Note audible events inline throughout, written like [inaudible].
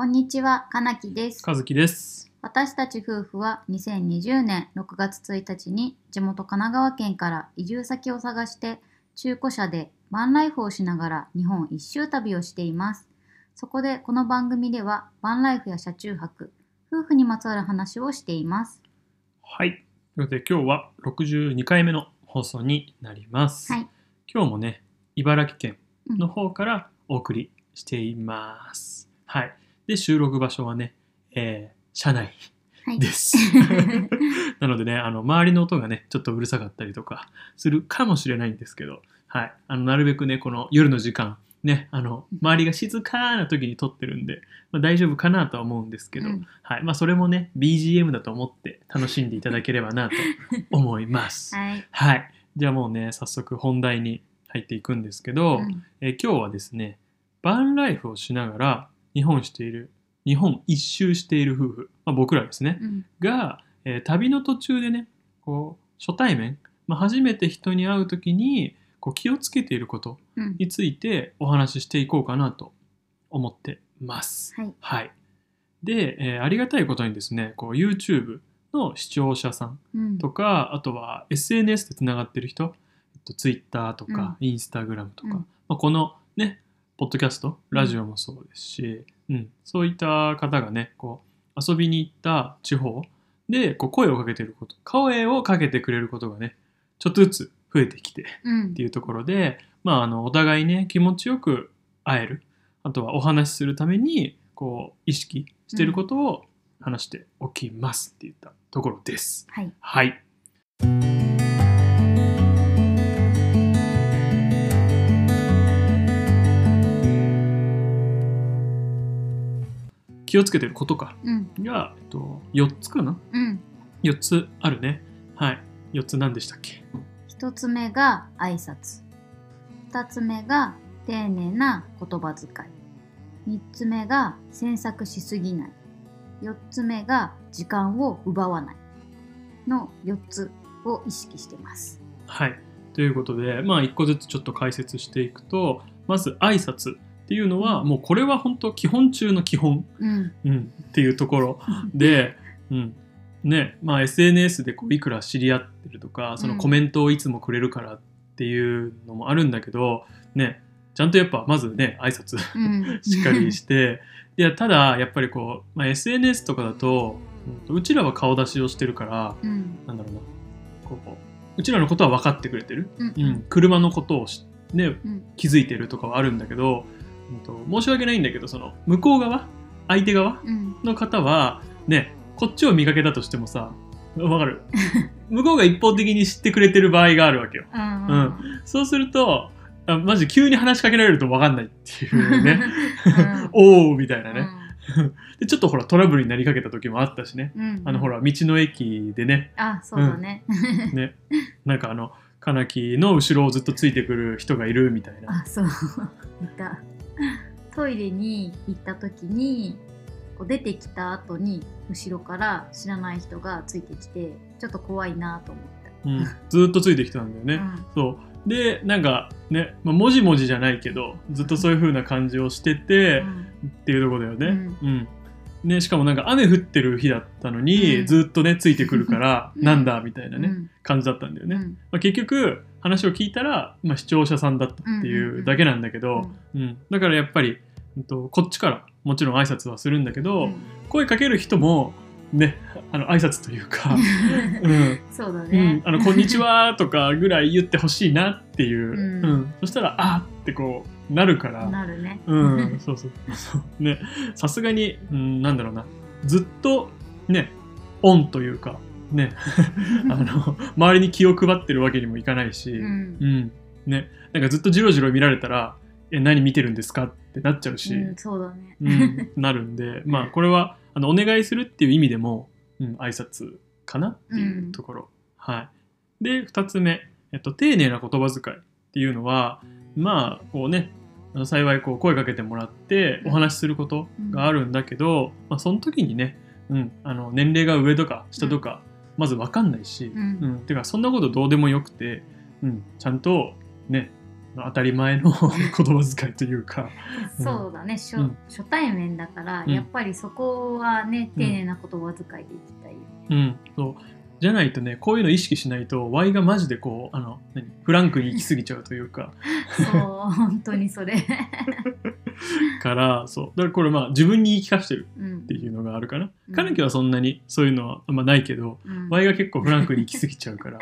こんにちは、かなきです。和樹です。私たち夫婦は2020年6月1日に地元神奈川県から移住先を探して中古車でバンライフをしながら日本一周旅をしています。そこでこの番組ではバンライフや車中泊、夫婦にまつわる話をしています。はい。ということで今日は62回目の放送になります。はい。今日もね、茨城県の方からお送りしています。はい。で、収録場所はね、えー、車内はい。です。[laughs] なのでね、あの、周りの音がね、ちょっとうるさかったりとかするかもしれないんですけど、はい。あの、なるべくね、この夜の時間、ね、あの、周りが静かな時に撮ってるんで、まあ、大丈夫かなとは思うんですけど、うんはい。まあ、それもね、BGM だと思って楽しんでいただければなと思います。[laughs] はい。はい。じゃあもうね、早速本題に入っていくんですけど、うんえー今日はですね、バンライフをしながら日本している、日本一周している夫婦、まあ、僕らですね、うんが、えー旅の途中でね、こう、初対面、まあ、初めて人に会うときに、こう気をつけていることうんについてお話ししていこうかなと思ってます。はい。はい。で、えーありがたいことにですね、こう YouTube の視聴者さんうんとか、あとは SNS でつながってる人、えっと、Twitter とか、Instagram とか、うんまあ、このね、ポッドキャスト、ラジオもそうですし、うんそういった方がね、こう遊びに行った地方でこう声をかけてること、声をかけてくれることがね、ちょっとずつ増えてきてうんっていうところで、まあ、あのお互いね気持ちよく会えるあとはお話しするためにこう意識していることを話しておきますって言ったところです。はい。はい。気をつけてることかうん。が、えっと、4つかな？うん。4つあるね。はい。4つ何でしたっけ？一つ目が挨拶二つ目が丁寧な言葉遣い三つ目が詮索しすぎない四つ目が時間を奪わないの4つを意識してますはい。ということで、まあ、一個ずつちょっと解説していくと、まず挨拶っていうのは、もうこれは本当基本中の基本、うん。うん、っていうところ。で、うん。ね、まあ SNS でこういくら知り合ってるとか、そのコメントをいつもくれるからっていうのもあるんだけど、ね、ちゃんとやっぱまずね、挨拶うん。しっかりして、いや、ただやっぱりこう、まあ、SNS とかだと、うちらは顔出しをしてるから、うん。なんだろうな、こう、うちらのことは分かってくれてる。うん。うん、車のことをしね、うん。気づいてるとかはあるんだけど、うんと申し訳ないんだけど、その、向こう側相手側うん。の方は、ね、こっちを見かけたとしてもさ、わかる？[laughs] 向こうが一方的に知ってくれてる場合があるわけよ。うんうん。そうすると、あマジ急に話しかけられると分かんないっていうね。[laughs] おーみたいなね、で。ちょっとほらトラブルになりかけた時もあったしね。うんうん。あのほら道の駅でね、あそうだね。ね、なんかあの、カナキの後ろをずっとついてくる人がいるみたいな。あそう。いたトイレに行った時にこう出てきた後に後ろから知らない人がついてきてちょっと怖いなと思ったうん、ずっとついてきたんだよね。そう。で、なんかね、まあ、もじもじじゃないけど、ずっとそういう風な感じをしてて、うん。っていうところだよね。ううん。ね、しかもなんか雨降ってる日だったのに、うん。ずっとね、ついてくるから、[laughs] うん。なんだみたいなね、うん。感じだったんだよね。うん。まあ、結局、話を聞いたら、まあ、視聴者さんだったってうんうんいううん。だけなんだけど、うん。だからやっぱり、うんとこっちからもちろん挨拶はするんだけど、うん。声かける人も、ね、あの挨拶というか、[laughs] うん、そうだうん。ね、あの、こんにちはとかぐらい言ってほしいなっていう、うん。うん。そしたら、あーってこう、なるから、なるね。うん、そうそうそう。ね、さすがに、うん、なんだろうな、ずっと、ね、オンというか、ね、[laughs] あの、周りに気を配ってるわけにもいかないし、ううん、んね、なんかずっとジロジロ見られたら、え、何見てるんですか？ってなっちゃうし、うんそうだね。うん、なるんで、[laughs] まあ、これは、あの、お願いするっていう意味でも、うん、挨拶かなっていうところ。はい。で、二つ目、えっと、丁寧な言葉遣いっていうのは、まあ、こうね、幸いこう声かけてもらってお話しすることがあるんだけど、まあ、その時にね、うん、あの年齢が上とか下とか、まず分かんないし、うん。うん、てかそんなことどうでもよくて、うん、ちゃんとね当たり前の [laughs] 言葉遣いというか、うん。そうだね。初,、うん。初対面だから、うん。やっぱりそこはね丁寧な言葉遣いでいきたいよね、うん、そう。じゃないとねこういうの意識しないと Y がマジでこうあの何？フランクに行き過ぎちゃうというか。[laughs] そう本当にそれ、[laughs] からそう。だからこれまあ自分に言い聞かせてるうん。っていうのがあるかな、うん。彼女はそんなにそういうのはあんまないけどうん、Y が結構フランクに行き過ぎちゃうから。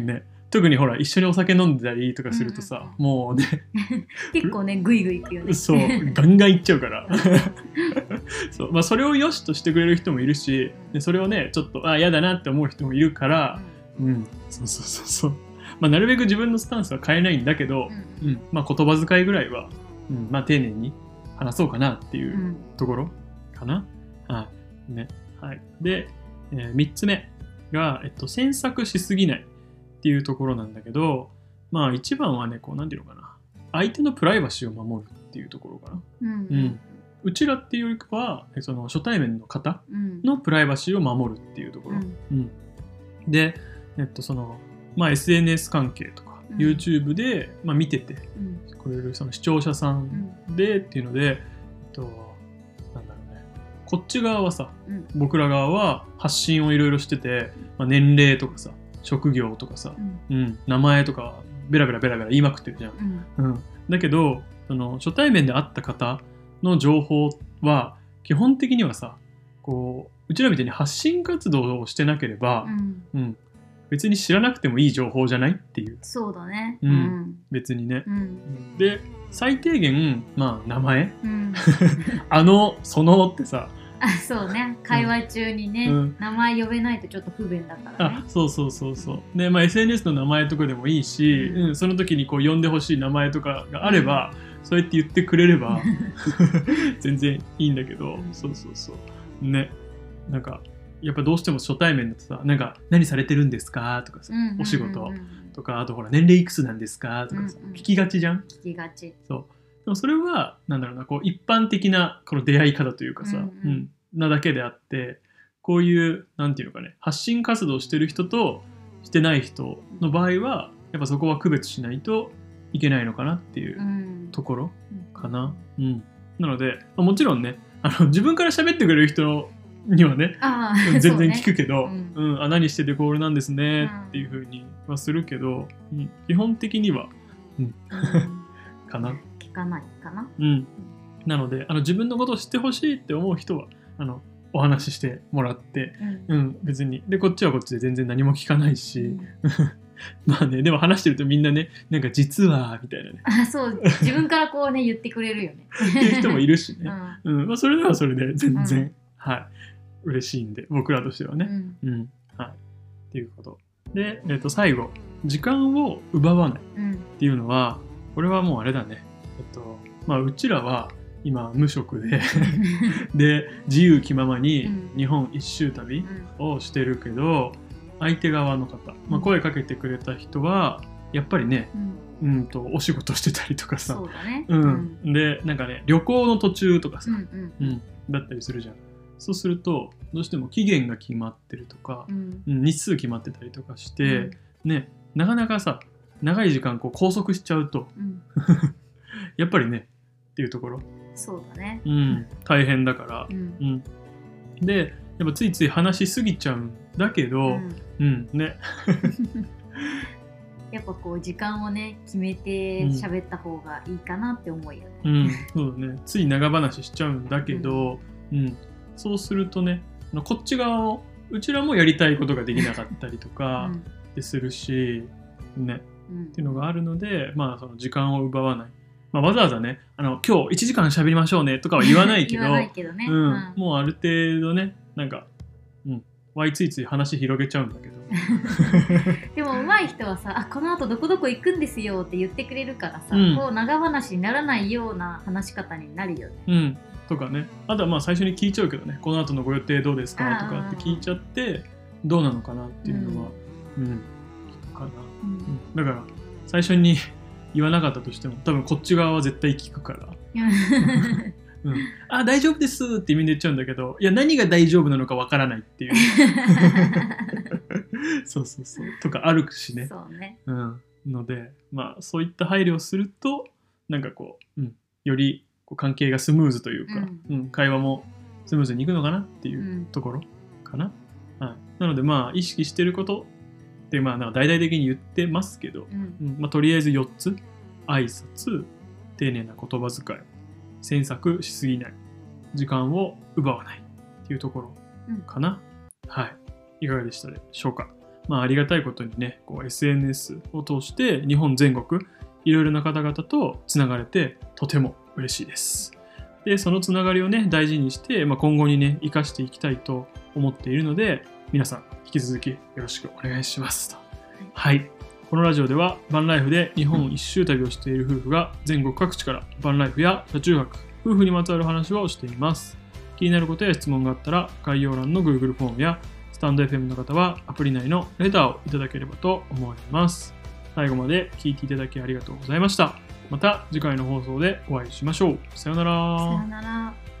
ね特にほら一緒にお酒飲んでたりとかするとさ、もうね [laughs] 結構ねグイグイいくよね。そうガンガン行っちゃうから。そう、まあ、それを良しとしてくれる人もいるしでそれをねちょっとあ嫌だなって思う人もいるから、うん、そうそうそうそう、まあ、なるべく自分のスタンスは変えないんだけどう、ん。うんまあ、言葉遣いぐらいは、うんまあ、丁寧に話そうかなっていううん。ところかな。はい。ね。はい、で、え3つ目が、えっと、詮索しすぎないっていうところなんだけどまあ一番はねこうなんていうのかな。相手のプライバシーを守るっていうところかな。うん。うん。うちらっていうよりかはえその初対面の方うん。のプライバシーを守るっていうところ。うん。うん。で、えっとそのまあ、SNS 関係とか、うん。YouTube で、まあ、見ててうん。くれるその視聴者さんでっていうので、えっと、なんだろうね。こっち側はさうん。僕ら側は発信をいろいろしてて、まあ、年齢とかさ職業とかさ、うん。うん、名前とかベラベラベラベラ言いまくってるじゃん。うん。うん、だけどその初対面で会った方の情報は基本的にはさこううちらみたいに発信活動をしてなければう、ん。うん。別に知らなくてもいい情報じゃないっていう。そうだね。うん。うん。別にね。うん。で最低限まあ名前。うん。[laughs] あのそのってさあそうね。会話中にね、うん。名前呼べないとちょっと不便だからね。あそうそうそうそう。で、まあ、SNS の名前とかでもいいし、うん。うんその時にこう呼んでほしい名前とかがあれば、そうやって言ってくれれば [laughs] 全然いいんだけど。そうそうそう。ね。なんかやっぱどうしても初対面だとさなんか何されてるんですかとかさ、うんうんうんうん。お仕事とかあとほら年齢いくつなんですかとかさ、うんうん。聞きがちじゃん？聞きがち。そうでもそれはなんだろうなこう一般的なこの出会い方というかさ、うんうん。なだけであってこういうなんていうのかね発信活動してる人としてない人の場合はやっぱそこは区別しないといけないのかなっていううん。ところかな。うん、なのでまあもちろんねあの自分から喋ってくれる人にはね全然聞くけど、そうね。うん。あ何しててこれなんですねうん。っていうふうにはするけど、うん基本的にはうん。[laughs] かな。聞かないかな。うん、なのであの自分のことを知ってほしいって思う人はあのお話ししてもらって、うん。うん、別に。でこっちはこっちで全然何も聞かないし、うん。[laughs] まあねでも話してるとみんなねなんか実はみたいなね。あそう。自分からこうね言ってくれるよね。っていう人もいるしうね、[laughs] ん。うん。まあ、それならそれで全然、うん。はい。嬉しいんで僕らとしてはね、うん。うん。はい。っていうこと。で、えっと最後。時間を奪わないうんっていうのはこれはもうあれだねえっとまあうちらは今無職で [laughs] で自由気ままにうん。日本一周旅をしてるけど相手側の方、まあ、うん。声かけてくれた人はやっぱりねうん。うんとお仕事してたりとかさ。そうだね。うん。でなんかね旅行の途中とかさ、うんうん。うん。だったりするじゃん。そうするとどうしても期限が決まってるとかう、ん。うん日数決まってたりとかして、ねなかなかさ長い時間こう拘束しちゃうとうん [laughs] やっぱりねっていうところ、そうだね。うん、大変だから。う、ん。うん、でやっぱついつい話しすぎちゃうんだけうど、ん。うんね。[laughs] やっぱこう時間をね決めて喋った方がいいかなって思うよね。うん、そうだね。つい長話しちゃうんだけど、うん。そうするとねこっち側をうちらもやりたいことができなかったりとかでするし、ね。うん。っていうのがあるので、まあ、その時間を奪わない、まあ、わざわざねあの今日1時間喋りましょうねとかは言わないけど [laughs] もうある程度ねなんか、うん、わいついつい話広げちゃうんだけど。[laughs] でも上手い人はさあこの後どこどこ行くんですよって言ってくれるからさ、うん。こう長話にならないような話し方になるよね。うん。とかね。あとはまあ最初に聞いちゃうけどねこの後のご予定どうですかとかって聞いちゃってどうなのかなっていうのはうん、聞くかな、うん。うん、だから最初に言わなかったとしても多分こっち側は絶対聞くから。うん、あ大丈夫ですって意味で言っちゃうんだけどいや何が大丈夫なのかわからないっていう。[laughs] そうそうそう。とかあるしね。そうね。うん。ので、まあ、そういった配慮をするとなんかこう、うん、よりこう関係がスムーズというか、うん。うん。会話もスムーズにいくのかなっていううん。ところかな。はい、なのでまあ意識してることってまあなんか大々的に言ってますけど、うん。うんまあ、とりあえず4つ。挨拶。丁寧な言葉遣い。詮索しすぎない。時間を奪わない。っていうところうん。かな、はい。いかがでしたでしょうか。まあありがたいことにねこう SNS を通して日本全国いろいろな方々とつながれてとても嬉しいですでそのつながりをね大事にして、まあ、今後にね生かしていきたいと思っているので皆さん引き続きよろしくお願いします。とはい。このラジオではバンライフで日本一周旅をしている夫婦が全国各地からバンライフや車中泊夫婦にまつわる話をしています。気になることや質問があったら概要欄の Google フォームやスタンド FM の方はアプリ内のレターをいただければと思います。最後まで聞いていただきありがとうございました。また次回の放送でお会いしましょうさようならさよなら。